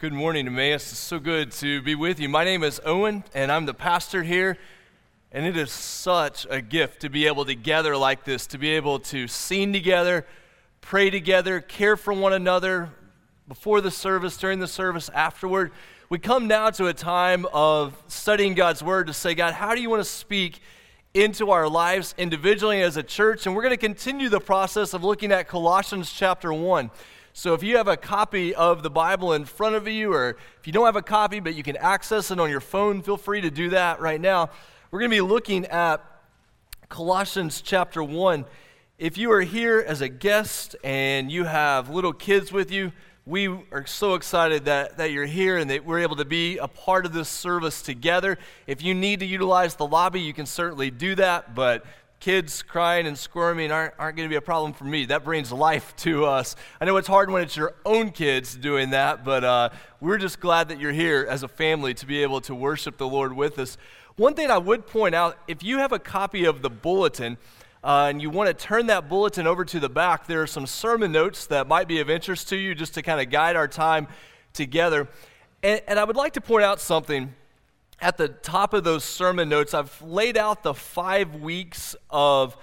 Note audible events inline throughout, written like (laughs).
Good morning, Emmaus. It's so good to be with you. My name is Owen, and I'm the pastor here. And it is such a gift to be able to gather like this, to be able to sing together, pray together, care for one another before the service, during the service, afterward. We come now to a time of studying God's Word to say, God, how do you want to speak into our lives individually as a church? And we're going to continue the process of looking at Colossians chapter 1. So if you have a copy of the Bible in front of you, or if you don't have a copy but you can access it on your phone, feel free to do that right now. We're going to be looking at Colossians chapter 1. If you are here as a guest and you have little kids with you, we are so excited that, that you're here and that we're able to be a part of this service together. If you need to utilize the lobby, you can certainly do that, but kids crying and squirming aren't, aren't going to be a problem for me. That brings life to us. I know it's hard when it's your own kids doing that, but uh, we're just glad that you're here as a family to be able to worship the Lord with us. One thing I would point out if you have a copy of the bulletin, uh, and you want to turn that bulletin over to the back, there are some sermon notes that might be of interest to you just to kind of guide our time together. And, and I would like to point out something at the top of those sermon notes, I've laid out the five weeks of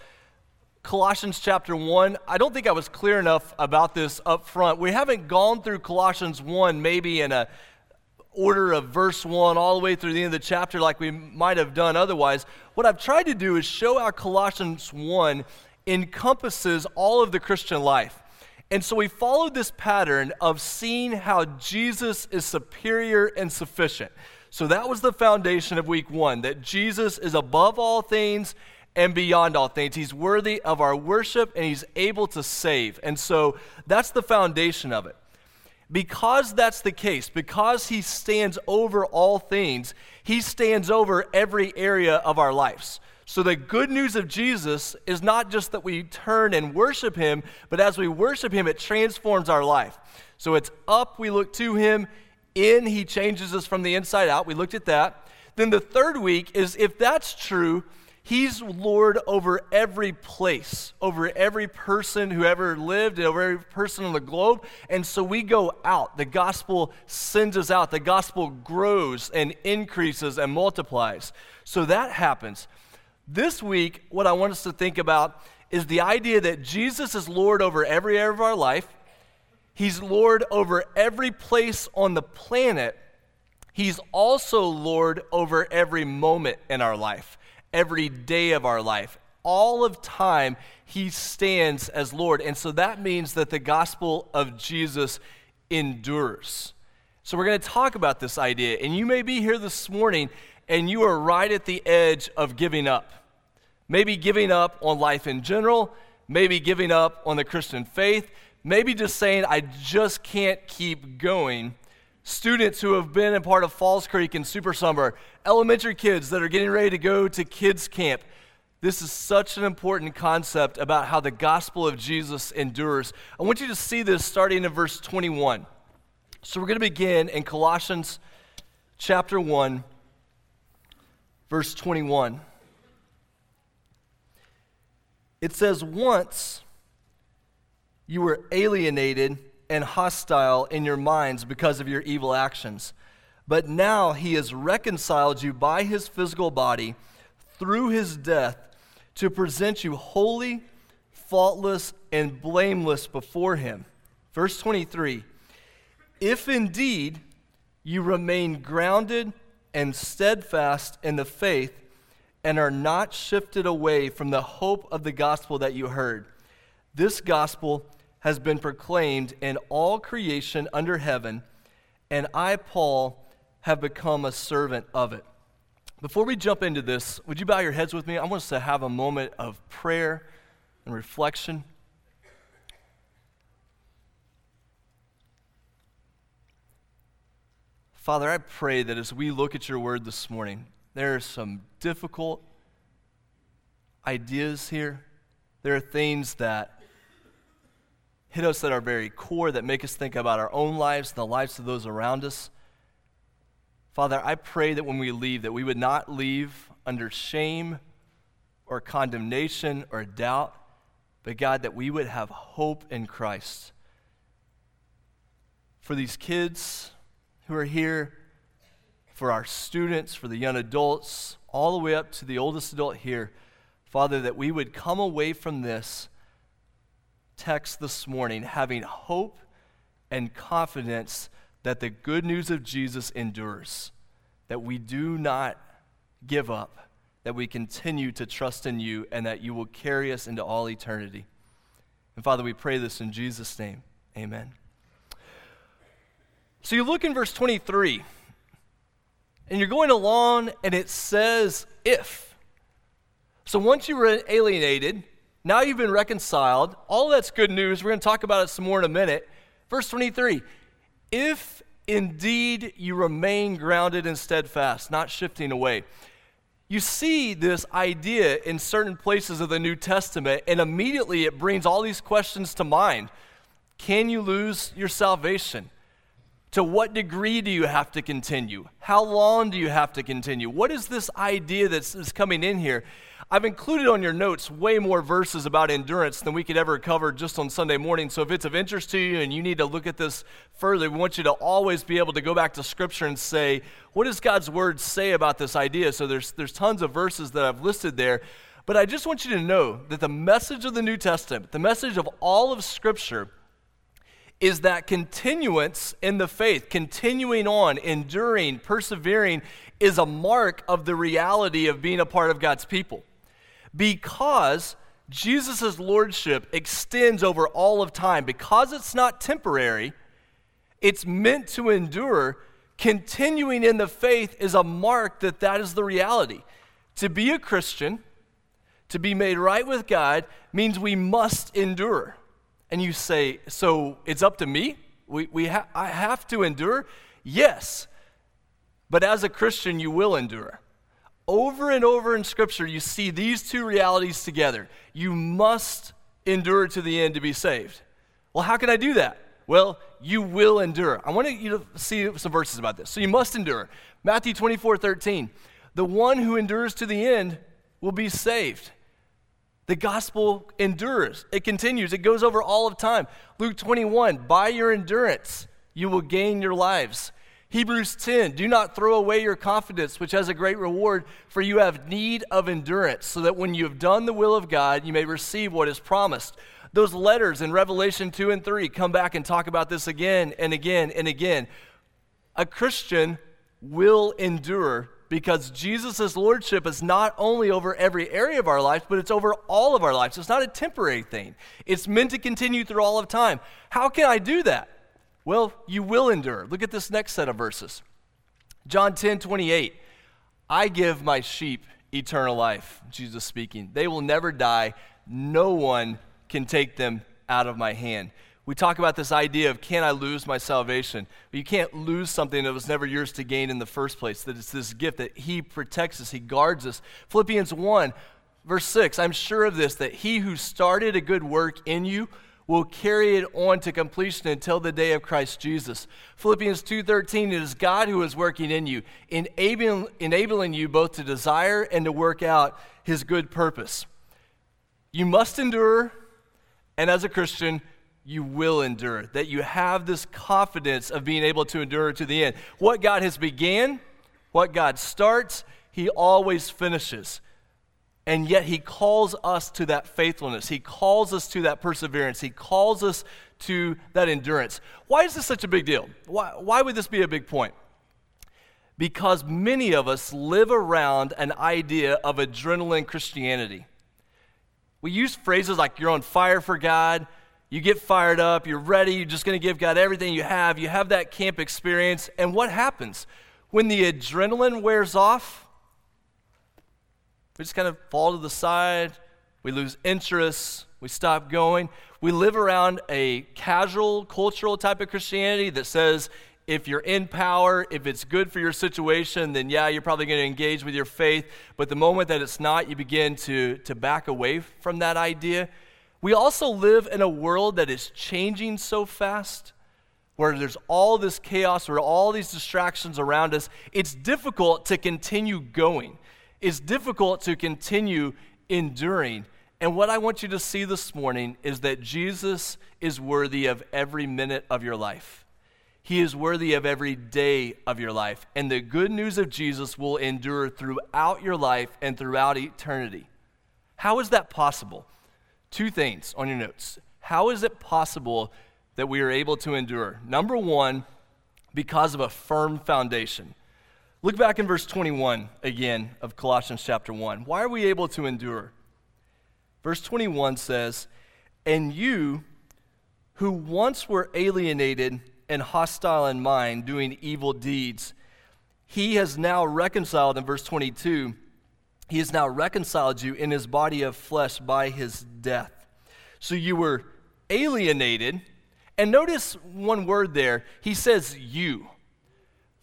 Colossians chapter 1. I don't think I was clear enough about this up front. We haven't gone through Colossians 1 maybe in a order of verse 1 all the way through the end of the chapter like we might have done otherwise. What I've tried to do is show how Colossians 1 encompasses all of the Christian life. And so we followed this pattern of seeing how Jesus is superior and sufficient. So that was the foundation of week one that Jesus is above all things and beyond all things. He's worthy of our worship and he's able to save. And so that's the foundation of it. Because that's the case, because he stands over all things, he stands over every area of our lives. So the good news of Jesus is not just that we turn and worship him, but as we worship him, it transforms our life. So it's up, we look to him, in, he changes us from the inside out. We looked at that. Then the third week is if that's true, he's Lord over every place, over every person who ever lived, over every person on the globe. And so we go out. The gospel sends us out. The gospel grows and increases and multiplies. So that happens. This week, what I want us to think about is the idea that Jesus is Lord over every area of our life. He's Lord over every place on the planet. He's also Lord over every moment in our life, every day of our life. All of time, He stands as Lord. And so that means that the gospel of Jesus endures. So we're going to talk about this idea. And you may be here this morning and you are right at the edge of giving up. Maybe giving up on life in general, maybe giving up on the Christian faith maybe just saying, I just can't keep going. Students who have been a part of Falls Creek and Super Summer, elementary kids that are getting ready to go to kids' camp. This is such an important concept about how the gospel of Jesus endures. I want you to see this starting in verse 21. So we're going to begin in Colossians chapter 1, verse 21. It says, Once you were alienated and hostile in your minds because of your evil actions. But now he has reconciled you by his physical body through his death to present you holy, faultless, and blameless before him. Verse 23 If indeed you remain grounded and steadfast in the faith and are not shifted away from the hope of the gospel that you heard, this gospel has been proclaimed in all creation under heaven, and I, Paul, have become a servant of it. Before we jump into this, would you bow your heads with me? I want us to have a moment of prayer and reflection. Father, I pray that as we look at your word this morning, there are some difficult ideas here. There are things that hit us at our very core that make us think about our own lives and the lives of those around us. Father, I pray that when we leave, that we would not leave under shame or condemnation or doubt, but God, that we would have hope in Christ. For these kids, who are here, for our students, for the young adults, all the way up to the oldest adult here, Father, that we would come away from this text this morning having hope and confidence that the good news of Jesus endures, that we do not give up, that we continue to trust in you, and that you will carry us into all eternity. And Father, we pray this in Jesus' name. Amen. So you look in verse 23, and you're going along, and it says, if. So once you were alienated, now you've been reconciled. All that's good news. We're going to talk about it some more in a minute. Verse 23 If indeed you remain grounded and steadfast, not shifting away. You see this idea in certain places of the New Testament, and immediately it brings all these questions to mind. Can you lose your salvation? To what degree do you have to continue? How long do you have to continue? What is this idea that's, coming in here? I've included on your notes way more verses about endurance than we could ever cover just on Sunday morning. So if it's of interest to you and you need to look at this further, we want you to always be able to go back to Scripture and say, what does God's Word say about this idea? So there's, there's tons of verses that I've listed there. But I just want you to know that the message of the New Testament, the message of all of Scripture, is that continuance in the faith, continuing on, enduring, persevering, is a mark of the reality of being a part of God's people. Because Jesus' lordship extends over all of time, because it's not temporary, it's meant to endure. Continuing in the faith is a mark that that is the reality. To be a Christian, to be made right with God, means we must endure. And you say, so it's up to me? We, we ha- I have to endure? Yes. But as a Christian, you will endure. Over and over in Scripture, you see these two realities together. You must endure to the end to be saved. Well, how can I do that? Well, you will endure. I want you to see some verses about this. So you must endure. Matthew 24 13. The one who endures to the end will be saved. The gospel endures, it continues, it goes over all of time. Luke 21, by your endurance, you will gain your lives. Hebrews 10, do not throw away your confidence, which has a great reward, for you have need of endurance, so that when you have done the will of God, you may receive what is promised. Those letters in Revelation 2 and 3 come back and talk about this again and again and again. A Christian will endure because Jesus' lordship is not only over every area of our lives, but it's over all of our lives. It's not a temporary thing, it's meant to continue through all of time. How can I do that? Well, you will endure. Look at this next set of verses John 10 28. I give my sheep eternal life, Jesus speaking. They will never die. No one can take them out of my hand we talk about this idea of can I lose my salvation? But you can't lose something that was never yours to gain in the first place, that it's this gift that He protects us, He guards us. Philippians 1, verse 6 I'm sure of this, that He who started a good work in you will carry it on to completion until the day of Christ Jesus. Philippians 2:13 it is God who is working in you, enabling, enabling you both to desire and to work out his good purpose. You must endure, and as a Christian, you will endure, that you have this confidence of being able to endure to the end. What God has began, what God starts, He always finishes. And yet He calls us to that faithfulness. He calls us to that perseverance. He calls us to that endurance. Why is this such a big deal? Why, why would this be a big point? Because many of us live around an idea of adrenaline Christianity. We use phrases like, you're on fire for God you get fired up, you're ready, you're just going to give God everything you have. You have that camp experience. And what happens? When the adrenaline wears off, we just kind of fall to the side, we lose interest, we stop going. We live around a casual cultural type of Christianity that says if you're in power, if it's good for your situation, then yeah, you're probably going to engage with your faith. But the moment that it's not, you begin to, to back away from that idea. We also live in a world that is changing so fast, where there's all this chaos, where all these distractions around us. It's difficult to continue going, it's difficult to continue enduring. And what I want you to see this morning is that Jesus is worthy of every minute of your life. He is worthy of every day of your life. And the good news of Jesus will endure throughout your life and throughout eternity. How is that possible? Two things on your notes. How is it possible that we are able to endure? Number one, because of a firm foundation. Look back in verse 21 again of Colossians chapter 1. Why are we able to endure? Verse 21 says, And you who once were alienated and hostile in mind, doing evil deeds, he has now reconciled, in verse 22, he has now reconciled you in his body of flesh by his death. So you were alienated. And notice one word there. He says you.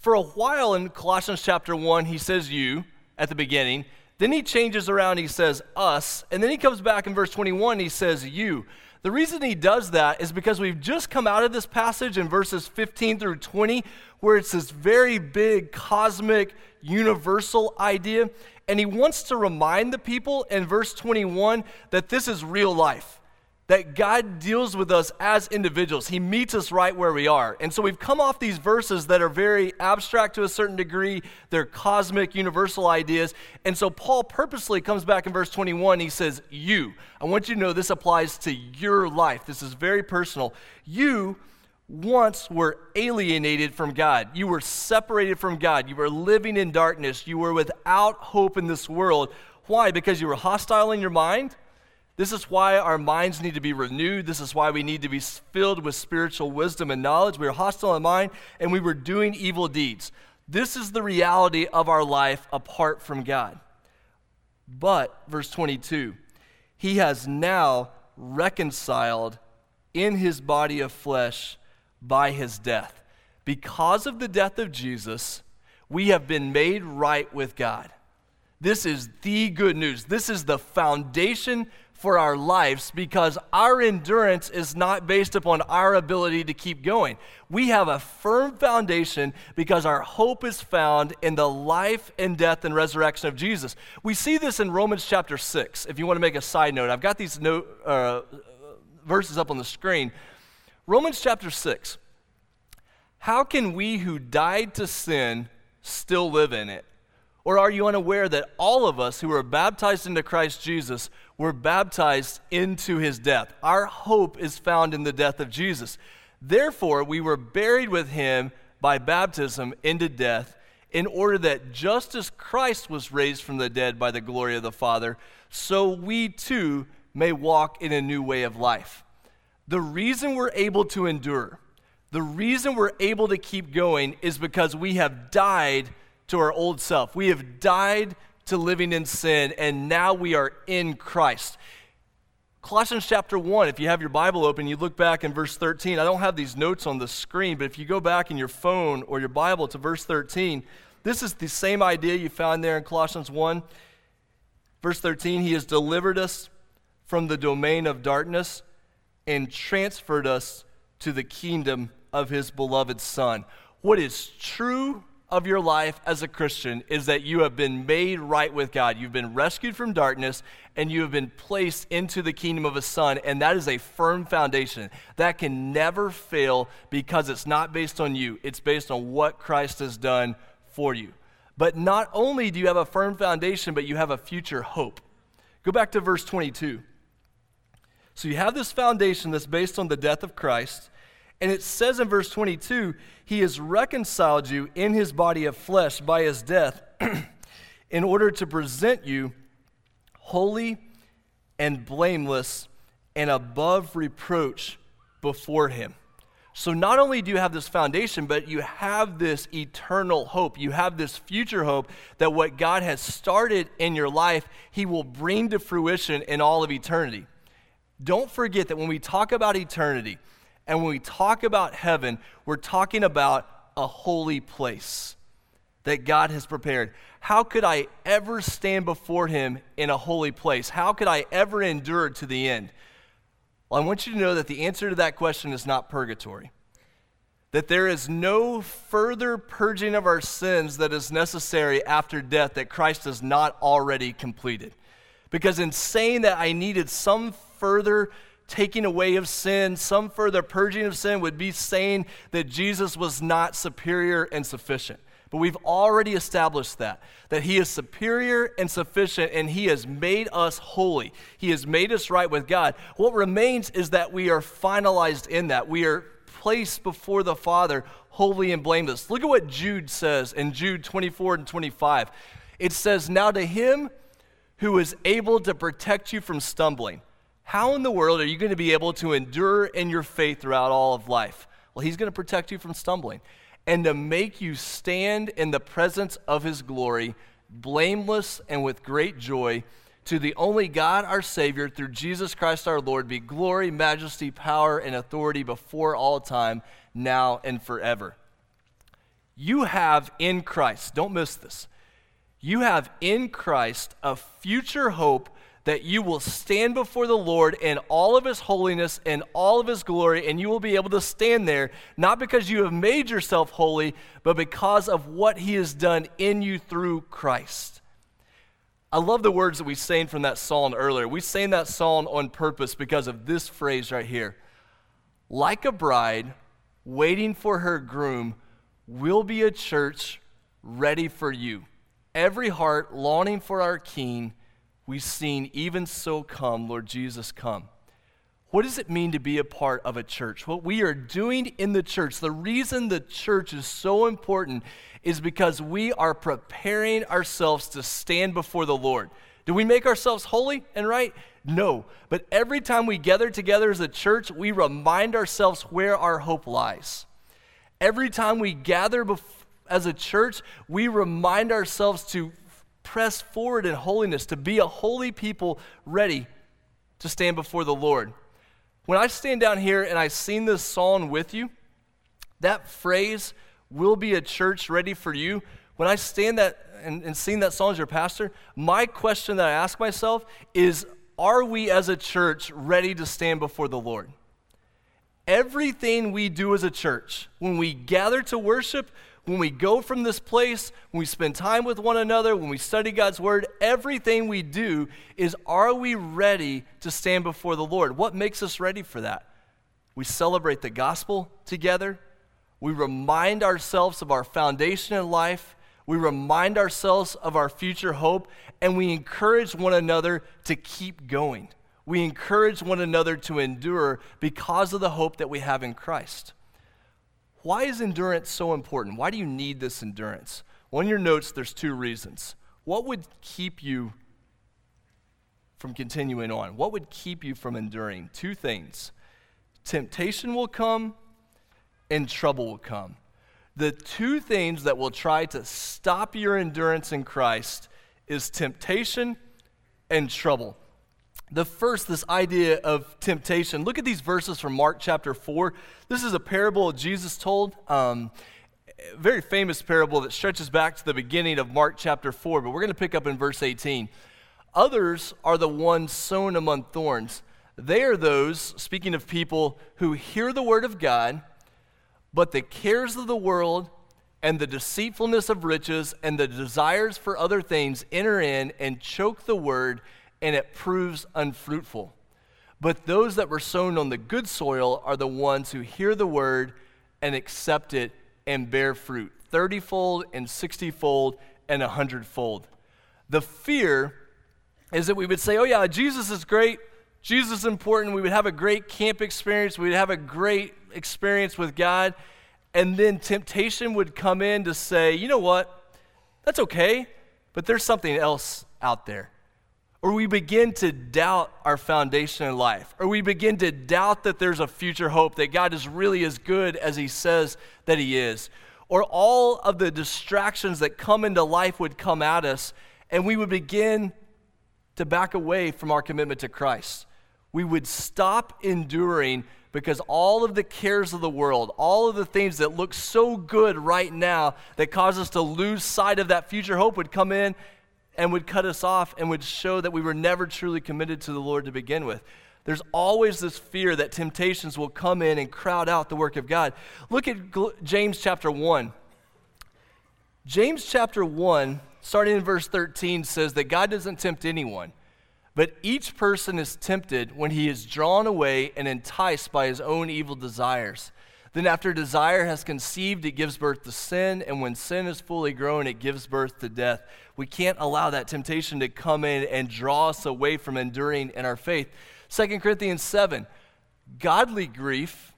For a while in Colossians chapter 1, he says you at the beginning. Then he changes around, he says us. And then he comes back in verse 21, he says you. The reason he does that is because we've just come out of this passage in verses 15 through 20, where it's this very big cosmic universal idea. And he wants to remind the people in verse 21 that this is real life that God deals with us as individuals. He meets us right where we are. And so we've come off these verses that are very abstract to a certain degree, they're cosmic, universal ideas. And so Paul purposely comes back in verse 21. He says, You. I want you to know this applies to your life. This is very personal. You once were alienated from God. You were separated from God. You were living in darkness. You were without hope in this world. Why? Because you were hostile in your mind? This is why our minds need to be renewed. This is why we need to be filled with spiritual wisdom and knowledge. We were hostile in mind and we were doing evil deeds. This is the reality of our life apart from God. But, verse 22, he has now reconciled in his body of flesh by his death. Because of the death of Jesus, we have been made right with God. This is the good news. This is the foundation for our lives because our endurance is not based upon our ability to keep going. We have a firm foundation because our hope is found in the life and death and resurrection of Jesus. We see this in Romans chapter 6. If you want to make a side note, I've got these note, uh, verses up on the screen. Romans chapter 6. How can we who died to sin still live in it? Or are you unaware that all of us who were baptized into Christ Jesus were baptized into his death? Our hope is found in the death of Jesus. Therefore, we were buried with him by baptism into death, in order that just as Christ was raised from the dead by the glory of the Father, so we too may walk in a new way of life. The reason we're able to endure, the reason we're able to keep going is because we have died to our old self. We have died to living in sin, and now we are in Christ. Colossians chapter 1, if you have your Bible open, you look back in verse 13. I don't have these notes on the screen, but if you go back in your phone or your Bible to verse 13, this is the same idea you found there in Colossians 1. Verse 13, He has delivered us from the domain of darkness and transferred us to the kingdom of His beloved Son. What is true of your life as a Christian is that you have been made right with God. You've been rescued from darkness and you have been placed into the kingdom of a son, and that is a firm foundation. That can never fail because it's not based on you, it's based on what Christ has done for you. But not only do you have a firm foundation, but you have a future hope. Go back to verse 22. So you have this foundation that's based on the death of Christ. And it says in verse 22 He has reconciled you in His body of flesh by His death (clears throat) in order to present you holy and blameless and above reproach before Him. So, not only do you have this foundation, but you have this eternal hope. You have this future hope that what God has started in your life, He will bring to fruition in all of eternity. Don't forget that when we talk about eternity, and when we talk about heaven, we're talking about a holy place that God has prepared. How could I ever stand before Him in a holy place? How could I ever endure to the end? Well, I want you to know that the answer to that question is not purgatory. That there is no further purging of our sins that is necessary after death that Christ has not already completed. Because in saying that I needed some further taking away of sin, some further purging of sin would be saying that Jesus was not superior and sufficient. But we've already established that, that He is superior and sufficient, and He has made us holy. He has made us right with God. What remains is that we are finalized in that. We are placed before the Father, holy and blameless. Look at what Jude says in Jude 24 and 25. It says, Now to Him who is able to protect you from stumbling, how in the world are you going to be able to endure in your faith throughout all of life? Well, He's going to protect you from stumbling and to make you stand in the presence of his glory, blameless and with great joy. To the only God, our Savior, through Jesus Christ our Lord, be glory, majesty, power, and authority before all time, now and forever. You have in Christ, don't miss this, you have in Christ a future hope that you will stand before the Lord in all of his holiness and all of his glory, and you will be able to stand there, not because you have made yourself holy, but because of what he has done in you through Christ. I love the words that we sang from that song earlier. We sang that song on purpose because of this phrase right here. Like a bride waiting for her groom, will be a church ready for you. Every heart longing for our King we've seen, even so come, Lord Jesus, come. What does it mean to be a part of a church? What we are doing in the church, the reason the church is so important is because we are preparing ourselves to stand before the Lord. Do we make ourselves holy and right? No. But every time we gather together as a church, we remind ourselves where our hope lies. Every time we gather as a church, we remind ourselves to press forward in holiness, to be a holy people ready to stand before the Lord. When I stand down here and I sing this song with you, that phrase, will be a church ready for you, when I stand that and, and sing that song as your pastor, my question that I ask myself is, are we as a church ready to stand before the Lord? Everything we do as a church, when we gather to worship, when we go from this place, when we spend time with one another, when we study God's word, everything we do is are we ready to stand before the Lord? What makes us ready for that? We celebrate the gospel together. We remind ourselves of our foundation in life. We remind ourselves of our future hope, and we encourage one another to keep going. We encourage one another to endure because of the hope that we have in Christ. Why is endurance so important? Why do you need this endurance? Well, in your notes, there's two reasons. What would keep you from continuing on? What would keep you from enduring? Two things temptation will come and trouble will come. The two things that will try to stop your endurance in Christ is temptation and trouble. The first, this idea of temptation. Look at these verses from Mark chapter 4. This is a parable Jesus told, um, very famous parable that stretches back to the beginning of Mark chapter 4, but we're going to pick up in verse 18. Others are the ones sown among thorns. They are those, speaking of people, who hear the word of God, but the cares of the world and the deceitfulness of riches and the desires for other things enter in and choke the word and it proves unfruitful. But those that were sown on the good soil are the ones who hear the word and accept it and bear fruit, thirtyfold and sixtyfold and a hundredfold. The fear is that we would say, oh, yeah, Jesus is great. Jesus is important. We would have a great camp experience. We would have a great experience with God. And then temptation would come in to say, you know what? That's okay, but there's something else out there or we begin to doubt our foundation in life, or we begin to doubt that there's a future hope, that God is really as good as He says that He is, or all of the distractions that come into life would come at us, and we would begin to back away from our commitment to Christ. We would stop enduring because all of the cares of the world, all of the things that look so good right now that cause us to lose sight of that future hope would come in and would cut us off and would show that we were never truly committed to the Lord to begin with. There's always this fear that temptations will come in and crowd out the work of God. Look at James chapter 1. James chapter 1, starting in verse 13, says that God doesn't tempt anyone, But each person is tempted when he is drawn away and enticed by his own evil desires. Then, after desire has conceived, it gives birth to sin, and when sin is fully grown, it gives birth to death. We can't allow that temptation to come in and draw us away from enduring in our faith. 2 Corinthians 7 Godly grief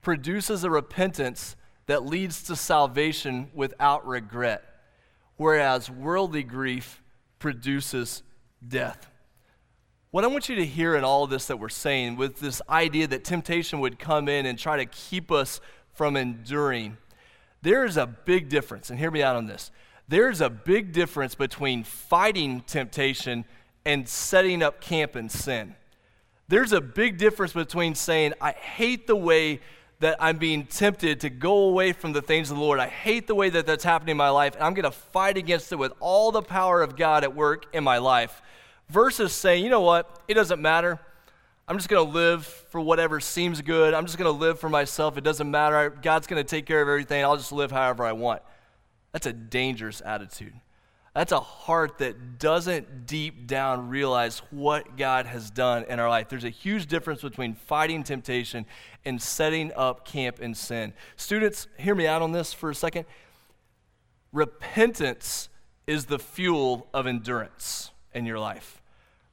produces a repentance that leads to salvation without regret, whereas worldly grief produces death. What I want you to hear in all of this that we're saying, with this idea that temptation would come in and try to keep us from enduring, there is a big difference, and hear me out on this. There's a big difference between fighting temptation and setting up camp in sin. There's a big difference between saying, I hate the way that I'm being tempted to go away from the things of the Lord. I hate the way that that's happening in my life, and I'm going to fight against it with all the power of God at work in my life versus saying, you know what, it doesn't matter. I'm just going to live for whatever seems good. I'm just going to live for myself. It doesn't matter. God's going to take care of everything. I'll just live however I want. That's a dangerous attitude. That's a heart that doesn't deep down realize what God has done in our life. There's a huge difference between fighting temptation and setting up camp in sin. Students, hear me out on this for a second. Repentance is the fuel of endurance in your life.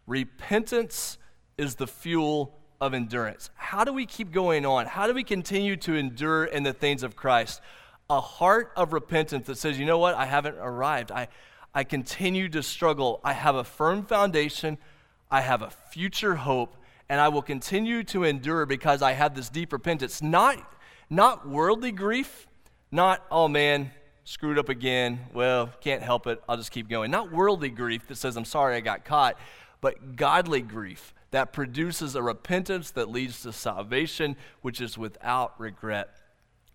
Repentance is the fuel of endurance. How do we keep going on? How do we continue to endure in the things of Christ? A heart of repentance that says, you know what, I haven't arrived. I, I continue to struggle. I have a firm foundation, I have a future hope, and I will continue to endure because I have this deep repentance. Not, not worldly grief, not, oh man, screwed up again. Well, can't help it. I'll just keep going. Not worldly grief that says, I'm sorry I got caught but godly grief that produces a repentance that leads to salvation, which is without regret.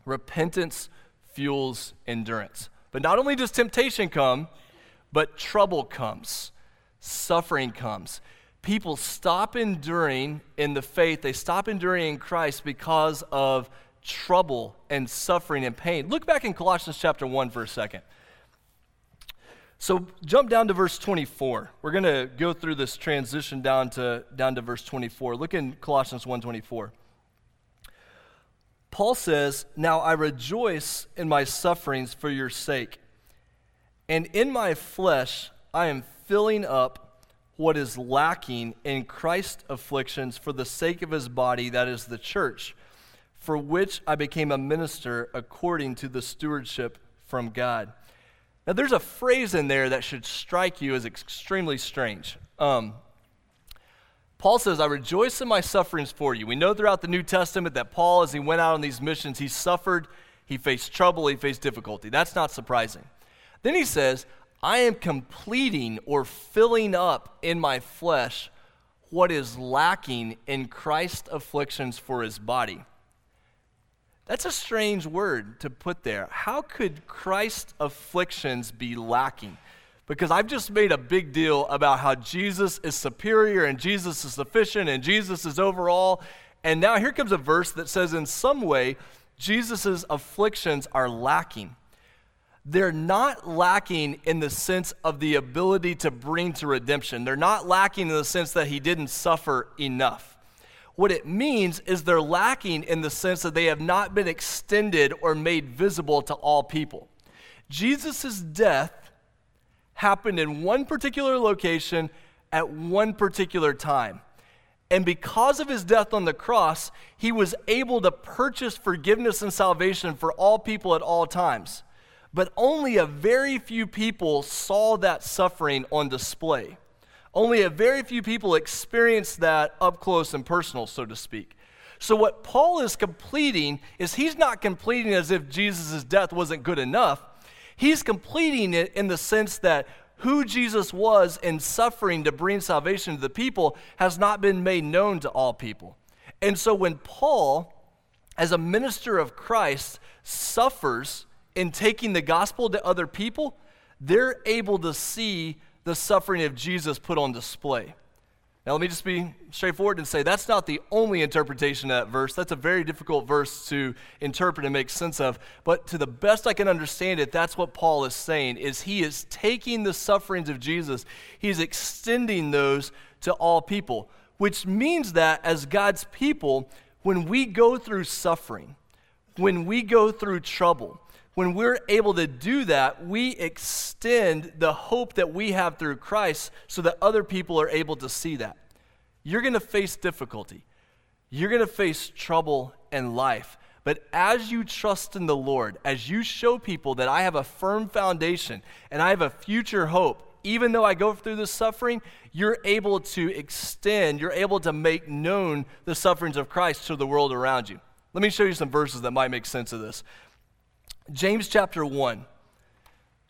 Repentance fuels endurance. But not only does temptation come, but trouble comes, suffering comes. People stop enduring in the faith, they stop enduring in Christ because of trouble and suffering and pain. Look back in Colossians chapter 1 for a second. So jump down to verse 24. We're going to go through this transition down to, down to verse 24. Look in Colossians 1.24. Paul says, Now I rejoice in my sufferings for your sake, and in my flesh I am filling up what is lacking in Christ's afflictions for the sake of his body, that is the church, for which I became a minister according to the stewardship from God. Now, there's a phrase in there that should strike you as extremely strange. Um, Paul says, I rejoice in my sufferings for you. We know throughout the New Testament that Paul, as he went out on these missions, he suffered, he faced trouble, he faced difficulty. That's not surprising. Then he says, I am completing or filling up in my flesh what is lacking in Christ's afflictions for his body. That's a strange word to put there. How could Christ's afflictions be lacking? Because I've just made a big deal about how Jesus is superior and Jesus is sufficient and Jesus is overall. And now here comes a verse that says, in some way, Jesus' afflictions are lacking. They're not lacking in the sense of the ability to bring to redemption. They're not lacking in the sense that he didn't suffer enough. What it means is they're lacking in the sense that they have not been extended or made visible to all people. Jesus' death happened in one particular location at one particular time. And because of his death on the cross, he was able to purchase forgiveness and salvation for all people at all times. But only a very few people saw that suffering on display. Only a very few people experience that up close and personal, so to speak. So, what Paul is completing is he's not completing as if Jesus' death wasn't good enough. He's completing it in the sense that who Jesus was in suffering to bring salvation to the people has not been made known to all people. And so, when Paul, as a minister of Christ, suffers in taking the gospel to other people, they're able to see the suffering of Jesus put on display. Now, let me just be straightforward and say that's not the only interpretation of that verse. That's a very difficult verse to interpret and make sense of. But to the best I can understand it, that's what Paul is saying is he is taking the sufferings of Jesus, he's extending those to all people, which means that as God's people, when we go through suffering, when we go through trouble, when we're able to do that, we extend the hope that we have through Christ so that other people are able to see that. You're going to face difficulty, you're going to face trouble in life. But as you trust in the Lord, as you show people that I have a firm foundation and I have a future hope, even though I go through this suffering, you're able to extend, you're able to make known the sufferings of Christ to the world around you. Let me show you some verses that might make sense of this. James chapter 1.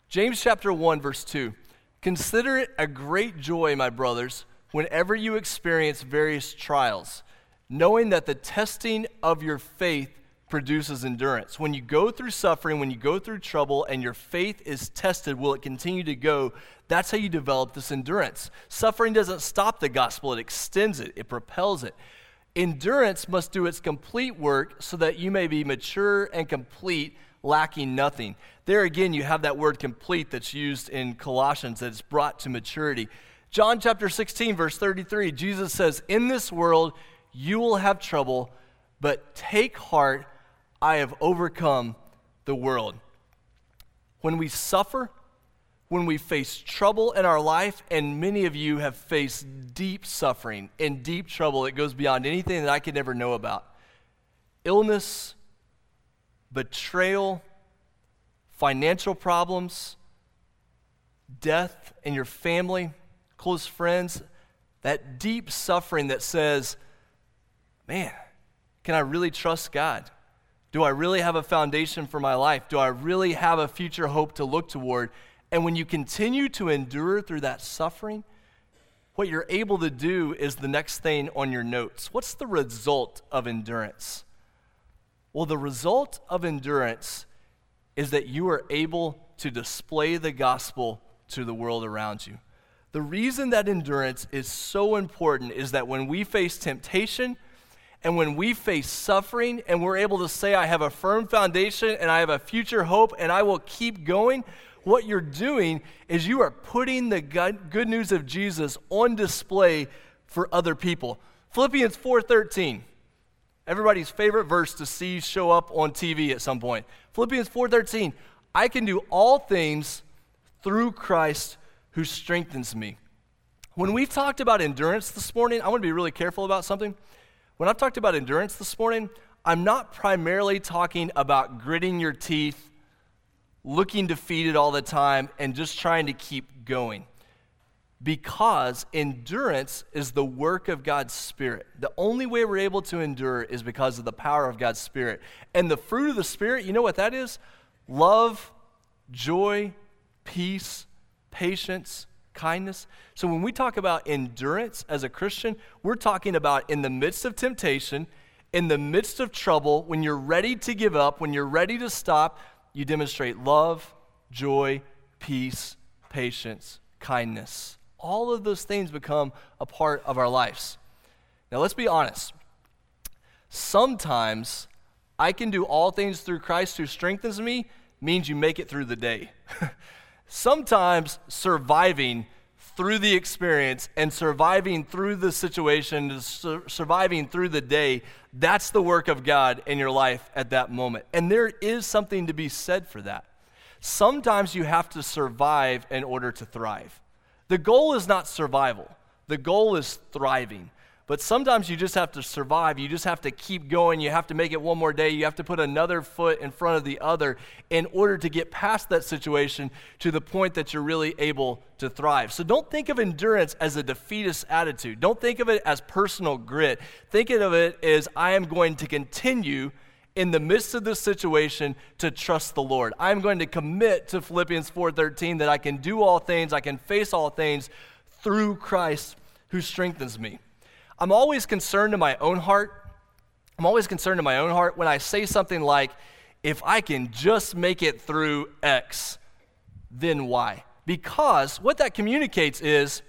James chapter 1, verse 2. Consider it a great joy, my brothers, whenever you experience various trials, knowing that the testing of your faith produces endurance. When you go through suffering, when you go through trouble, and your faith is tested, will it continue to go? That's how you develop this endurance. Suffering doesn't stop the gospel, it extends it, it propels it. Endurance must do its complete work so that you may be mature and complete lacking nothing. There again, you have that word complete that's used in Colossians, that's brought to maturity. John chapter 16, verse 33, Jesus says, In this world you will have trouble, but take heart, I have overcome the world. When we suffer, when we face trouble in our life, and many of you have faced deep suffering and deep trouble that goes beyond anything that I could ever know about illness, betrayal, financial problems, death in your family, close friends, that deep suffering that says, man, can I really trust God? Do I really have a foundation for my life? Do I really have a future hope to look toward? And when you continue to endure through that suffering, what you're able to do is the next thing on your notes. What's the result of endurance? Well, the result of endurance is that you are able to display the gospel to the world around you. The reason that endurance is so important is that when we face temptation and when we face suffering and we're able to say, I have a firm foundation and I have a future hope and I will keep going, what you're doing is you are putting the good news of Jesus on display for other people. Philippians 4:13 everybody's favorite verse to see show up on TV at some point. Philippians 4:13, I can do all things through Christ who strengthens me. When we've talked about endurance this morning, I want to be really careful about something. When I've talked about endurance this morning, I'm not primarily talking about gritting your teeth, looking defeated all the time, and just trying to keep going because endurance is the work of God's Spirit. The only way we're able to endure is because of the power of God's Spirit. And the fruit of the Spirit, you know what that is? Love, joy, peace, patience, kindness. So when we talk about endurance as a Christian, we're talking about in the midst of temptation, in the midst of trouble, when you're ready to give up, when you're ready to stop, you demonstrate love, joy, peace, patience, kindness all of those things become a part of our lives. Now, let's be honest. Sometimes I can do all things through Christ who strengthens me means you make it through the day. (laughs) Sometimes surviving through the experience and surviving through the situation, surviving through the day, that's the work of God in your life at that moment. And there is something to be said for that. Sometimes you have to survive in order to thrive. The goal is not survival, the goal is thriving. But sometimes you just have to survive. You just have to keep going. You have to make it one more day. You have to put another foot in front of the other in order to get past that situation to the point that you're really able to thrive. So don't think of endurance as a defeatist attitude. Don't think of it as personal grit. Think of it as I am going to continue in the midst of this situation to trust the Lord. I'm going to commit to Philippians 4:13 that I can do all things, I can face all things through Christ who strengthens me. I'm always concerned in my own heart. I'm always concerned in my own heart when I say something like if I can just make it through X, then Y. Because what that communicates is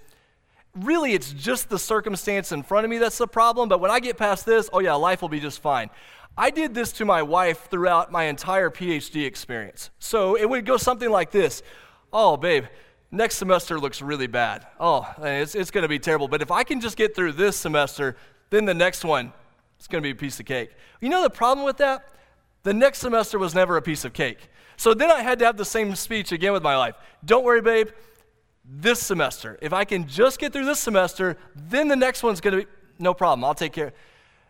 really it's just the circumstance in front of me that's the problem, but when I get past this, oh yeah, life will be just fine. I did this to my wife throughout my entire PhD experience. So it would go something like this Oh, babe, next semester looks really bad. Oh, it's, it's going to be terrible. But if I can just get through this semester, then the next one, it's going to be a piece of cake. You know the problem with that? The next semester was never a piece of cake. So then I had to have the same speech again with my life. Don't worry, babe. This semester, if I can just get through this semester, then the next one's going to be no problem. I'll take care.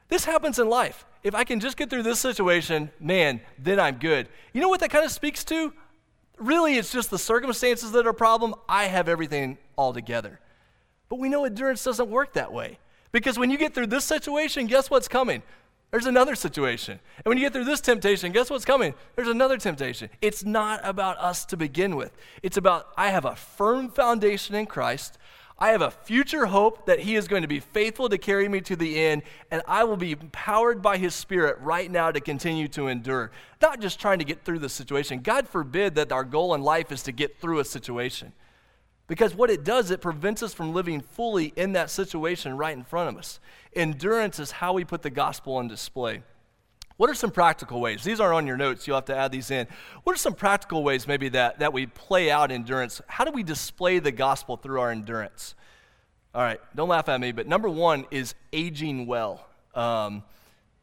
This happens in life. If I can just get through this situation, man, then I'm good. You know what that kind of speaks to? Really, it's just the circumstances that are a problem. I have everything all together. But we know endurance doesn't work that way. Because when you get through this situation, guess what's coming? There's another situation. And when you get through this temptation, guess what's coming? There's another temptation. It's not about us to begin with. It's about I have a firm foundation in Christ. I have a future hope that He is going to be faithful to carry me to the end, and I will be empowered by His Spirit right now to continue to endure. Not just trying to get through the situation. God forbid that our goal in life is to get through a situation. Because what it does, it prevents us from living fully in that situation right in front of us. Endurance is how we put the gospel on display. What are some practical ways? These aren't on your notes, you'll have to add these in. What are some practical ways, maybe, that, that we play out endurance? How do we display the gospel through our endurance? All right, don't laugh at me, but number one is aging well. Um,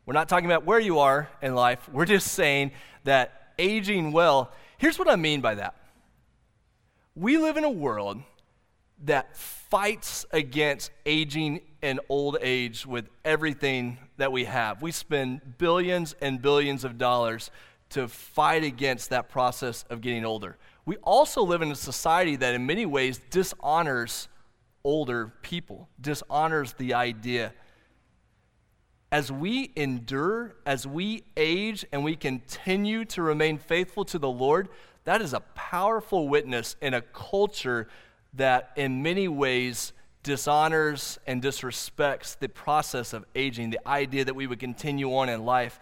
we're not talking about where you are in life, we're just saying that aging well. Here's what I mean by that we live in a world that fights against aging and old age with everything that we have. We spend billions and billions of dollars to fight against that process of getting older. We also live in a society that, in many ways, dishonors older people, dishonors the idea. As we endure, as we age, and we continue to remain faithful to the Lord, that is a powerful witness in a culture that, in many ways, dishonors and disrespects the process of aging, the idea that we would continue on in life.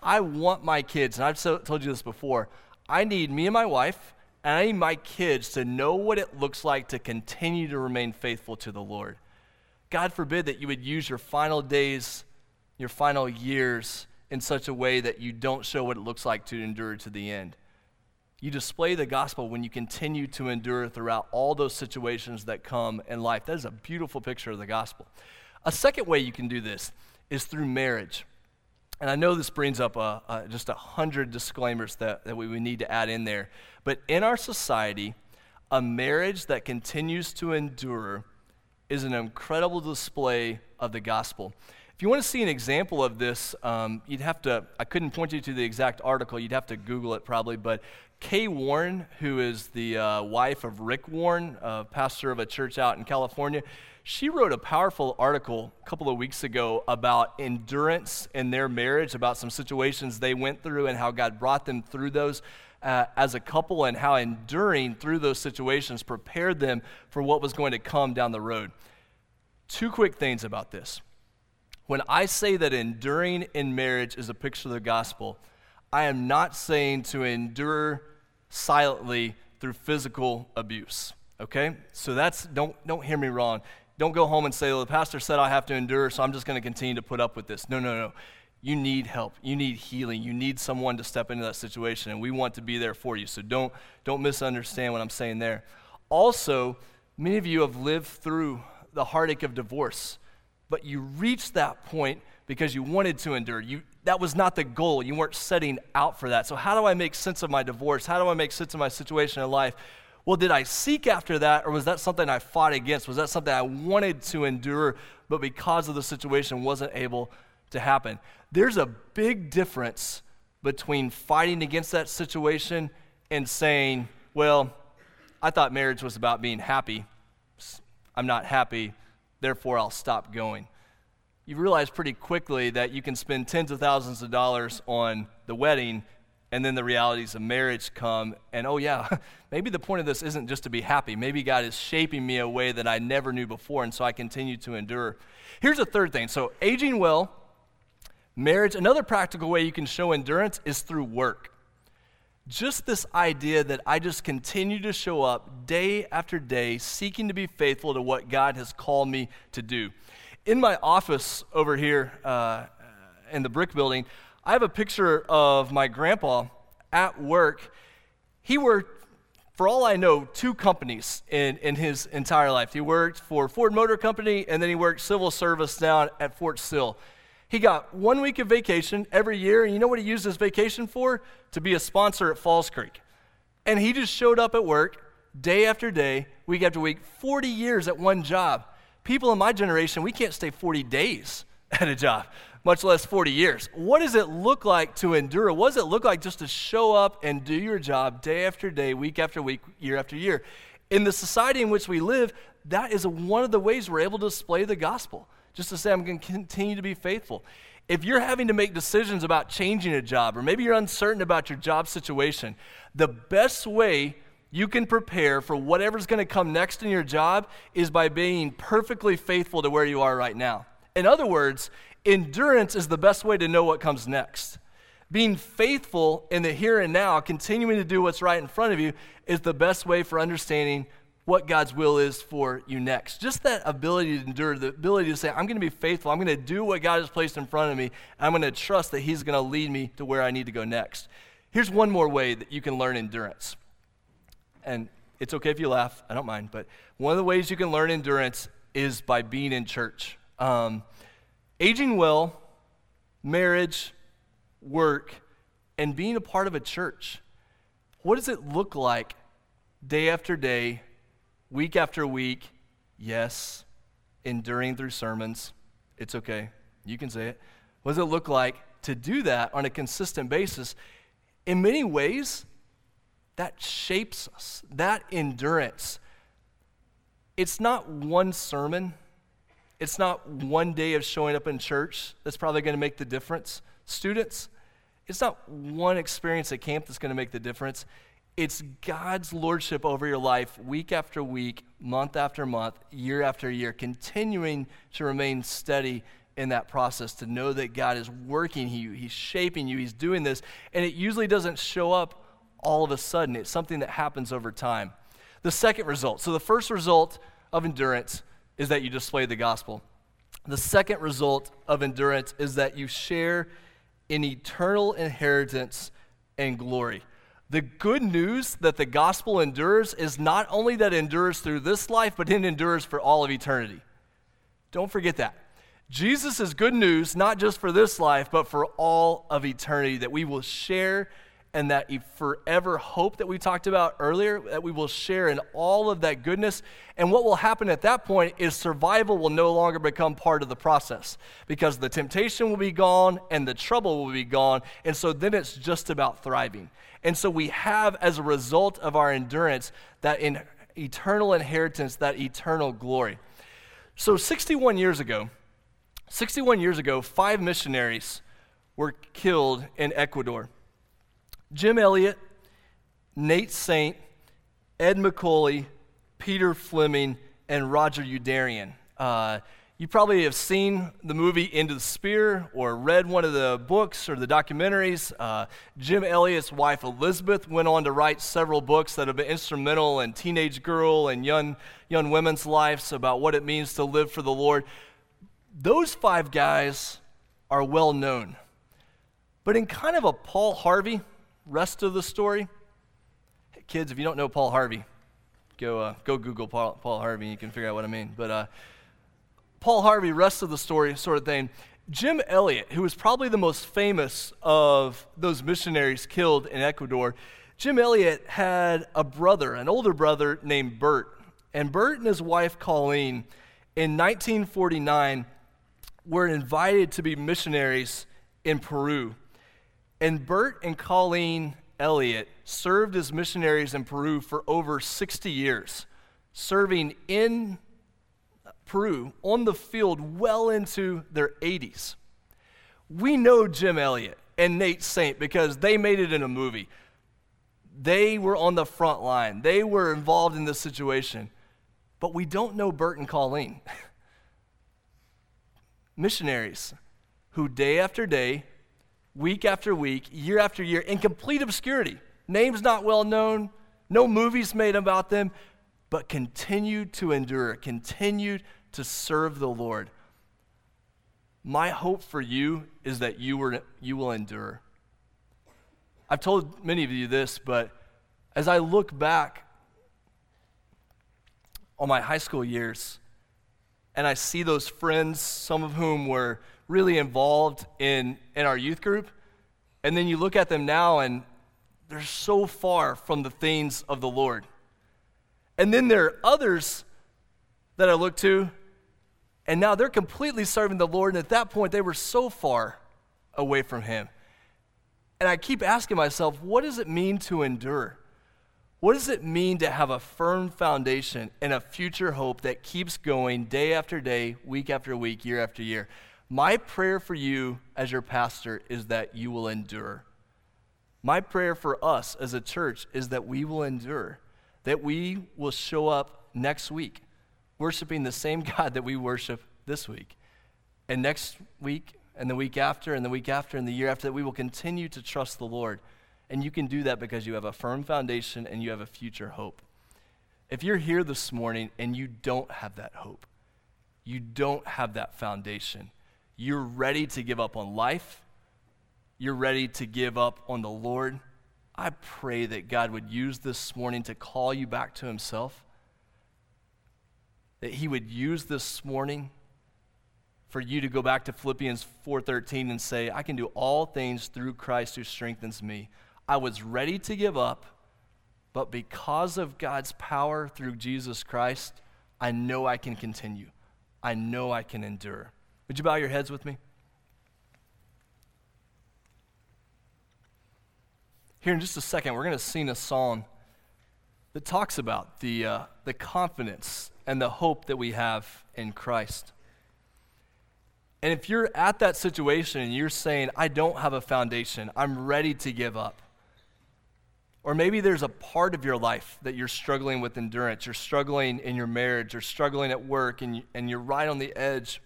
I want my kids, and I've so, told you this before, I need me and my wife, and I need my kids to know what it looks like to continue to remain faithful to the Lord. God forbid that you would use your final days, your final years in such a way that you don't show what it looks like to endure to the end. You display the gospel when you continue to endure throughout all those situations that come in life. That is a beautiful picture of the gospel. A second way you can do this is through marriage. And I know this brings up a, a, just a hundred disclaimers that, that we need to add in there. But in our society, a marriage that continues to endure is an incredible display of the gospel. If you want to see an example of this, um, you'd have to, I couldn't point you to the exact article, you'd have to Google it probably, but Kay Warren, who is the uh, wife of Rick Warren, uh, pastor of a church out in California, she wrote a powerful article a couple of weeks ago about endurance in their marriage, about some situations they went through and how God brought them through those uh, as a couple, and how enduring through those situations prepared them for what was going to come down the road. Two quick things about this. When I say that enduring in marriage is a picture of the gospel, I am not saying to endure silently through physical abuse. Okay? So that's, don't, don't hear me wrong. Don't go home and say, well, the pastor said I have to endure, so I'm just going to continue to put up with this. No, no, no. You need help. You need healing. You need someone to step into that situation, and we want to be there for you. So don't, don't misunderstand what I'm saying there. Also, many of you have lived through the heartache of divorce, but you reached that point because you wanted to endure. You, that was not the goal. You weren't setting out for that. So, how do I make sense of my divorce? How do I make sense of my situation in life? Well, did I seek after that, or was that something I fought against? Was that something I wanted to endure, but because of the situation wasn't able to happen? There's a big difference between fighting against that situation and saying, well, I thought marriage was about being happy. I'm not happy, therefore I'll stop going. You realize pretty quickly that you can spend tens of thousands of dollars on the wedding and then the realities of marriage come and oh yeah (laughs) maybe the point of this isn't just to be happy. Maybe god is shaping me a way that i never knew before and so i continue to endure. Here's a third thing. So aging well marriage another practical way you can show endurance is through work just this idea that i just continue to show up day after day seeking to be faithful to what god has called me to do in my office over here uh, in the brick building, I have a picture of my grandpa at work. He worked for all I know, two companies in, in his entire life. He worked for Ford Motor Company, and then he worked civil service down at Fort Sill. He got one week of vacation every year, and you know what he used his vacation for? To be a sponsor at Falls Creek. And he just showed up at work day after day, week after week, 40 years at one job. People in my generation, we can't stay 40 days (laughs) at a job, much less 40 years. What does it look like to endure? What does it look like just to show up and do your job day after day, week after week, year after year? In the society in which we live, that is one of the ways we're able to display the gospel just to say, I'm going to continue to be faithful. If you're having to make decisions about changing a job, or maybe you're uncertain about your job situation, the best way you can prepare for whatever's going to come next in your job is by being perfectly faithful to where you are right now. In other words, endurance is the best way to know what comes next. Being faithful in the here and now, continuing to do what's right in front of you, is the best way for understanding what God's will is for you next. Just that ability to endure, the ability to say, I'm going to be faithful. I'm going to do what God has placed in front of me. I'm going to trust that He's going to lead me to where I need to go next. Here's one more way that you can learn endurance. And it's okay if you laugh, I don't mind. But one of the ways you can learn endurance is by being in church. Um, aging well, marriage, work, and being a part of a church. What does it look like day after day week after week, yes, enduring through sermons. It's okay. You can say it. What does it look like to do that on a consistent basis? In many ways, that shapes us, that endurance. It's not one sermon, it's not one day of showing up in church that's probably going to make the difference. Students, it's not one experience at camp that's going to make the difference. It's God's lordship over your life week after week, month after month, year after year, continuing to remain steady in that process to know that God is working you, He's shaping you, He's doing this. And it usually doesn't show up all of a sudden, it's something that happens over time. The second result so the first result of endurance is that you display the gospel. The second result of endurance is that you share in eternal inheritance and glory. The good news that the gospel endures is not only that it endures through this life, but it endures for all of eternity. Don't forget that. Jesus is good news, not just for this life, but for all of eternity, that we will share and that forever hope that we talked about earlier, that we will share in all of that goodness. And what will happen at that point is survival will no longer become part of the process because the temptation will be gone and the trouble will be gone. And so then it's just about thriving. And so we have, as a result of our endurance, that in eternal inheritance, that eternal glory. So 61 years ago, 61 years ago, five missionaries were killed in Ecuador. Jim Elliot, Nate Saint, Ed McCully, Peter Fleming, and Roger Youderian. Uh, you probably have seen the movie End of the Spear or read one of the books or the documentaries. Uh, Jim Elliot's wife Elizabeth went on to write several books that have been instrumental in teenage girl and young, young women's lives about what it means to live for the Lord. Those five guys are well known. But in kind of a Paul Harvey rest of the story? Hey, kids, if you don't know Paul Harvey, go, uh, go Google Paul, Paul Harvey and you can figure out what I mean. But uh, Paul Harvey, rest of the story sort of thing. Jim Elliot, who was probably the most famous of those missionaries killed in Ecuador, Jim Elliot had a brother, an older brother named Bert. And Bert and his wife Colleen in 1949 were invited to be missionaries in Peru. And Bert and Colleen Elliot served as missionaries in Peru for over 60 years, serving in Peru on the field well into their 80s. We know Jim Elliot and Nate Saint because they made it in a movie. They were on the front line, they were involved in this situation. But we don't know Bert and Colleen. (laughs) Missionaries who day after day week after week, year after year, in complete obscurity. Names not well known, no movies made about them, but continued to endure, continued to serve the Lord. My hope for you is that you, were, you will endure. I've told many of you this, but as I look back on my high school years and I see those friends, some of whom were really involved in, in our youth group, and then you look at them now and they're so far from the things of the Lord. And then there are others that I look to, and now they're completely serving the Lord, and at that point they were so far away from Him. And I keep asking myself, what does it mean to endure? What does it mean to have a firm foundation and a future hope that keeps going day after day, week after week, year after year? My prayer for you as your pastor is that you will endure. My prayer for us as a church is that we will endure, that we will show up next week worshiping the same (laughs) God that we worship this week. And next week, and the week after, and the week after, and the year after, that we will continue to trust the Lord and you can do that because you have a firm foundation and you have a future hope. If you're here this morning and you don't have that hope, you don't have that foundation, you're ready to give up on life, you're ready to give up on the Lord, I pray that God would use this morning to call you back to Himself. That He would use this morning for you to go back to Philippians 4:13 and say, I can do all things through Christ who strengthens me. I was ready to give up, but because of God's power through Jesus Christ, I know I can continue. I know I can endure. Would you bow your heads with me? Here in just a second, we're going to sing a song that talks about the, uh, the confidence and the hope that we have in Christ. And if you're at that situation and you're saying, I don't have a foundation, I'm ready to give up, or maybe there's a part of your life that you're struggling with endurance. You're struggling in your marriage, you're struggling at work, and, and you're right on the edge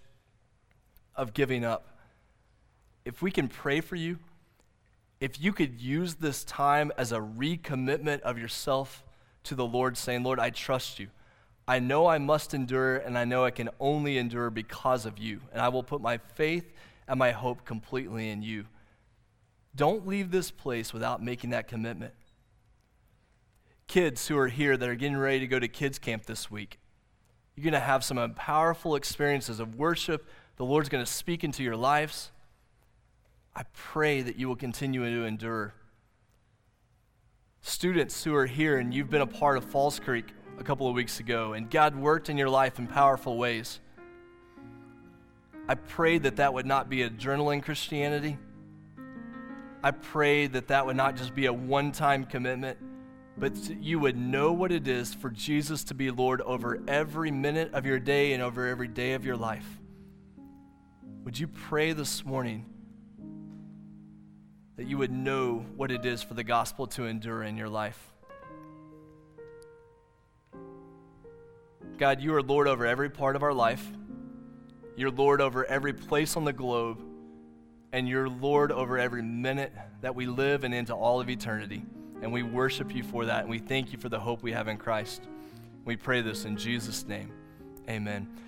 of giving up. If we can pray for you, if you could use this time as a recommitment of yourself to the Lord, saying, Lord, I trust you. I know I must endure, and I know I can only endure because of you. And I will put my faith and my hope completely in you. Don't leave this place without making that commitment kids who are here that are getting ready to go to kids camp this week. You're going to have some powerful experiences of worship. The Lord's going to speak into your lives. I pray that you will continue to endure. Students who are here and you've been a part of Falls Creek a couple of weeks ago, and God worked in your life in powerful ways. I pray that that would not be a journaling Christianity. I pray that that would not just be a one time commitment but you would know what it is for Jesus to be Lord over every minute of your day and over every day of your life. Would you pray this morning that you would know what it is for the gospel to endure in your life? God, you are Lord over every part of our life. You're Lord over every place on the globe. And you're Lord over every minute that we live and into all of eternity. And we worship you for that. And we thank you for the hope we have in Christ. We pray this in Jesus' name. Amen.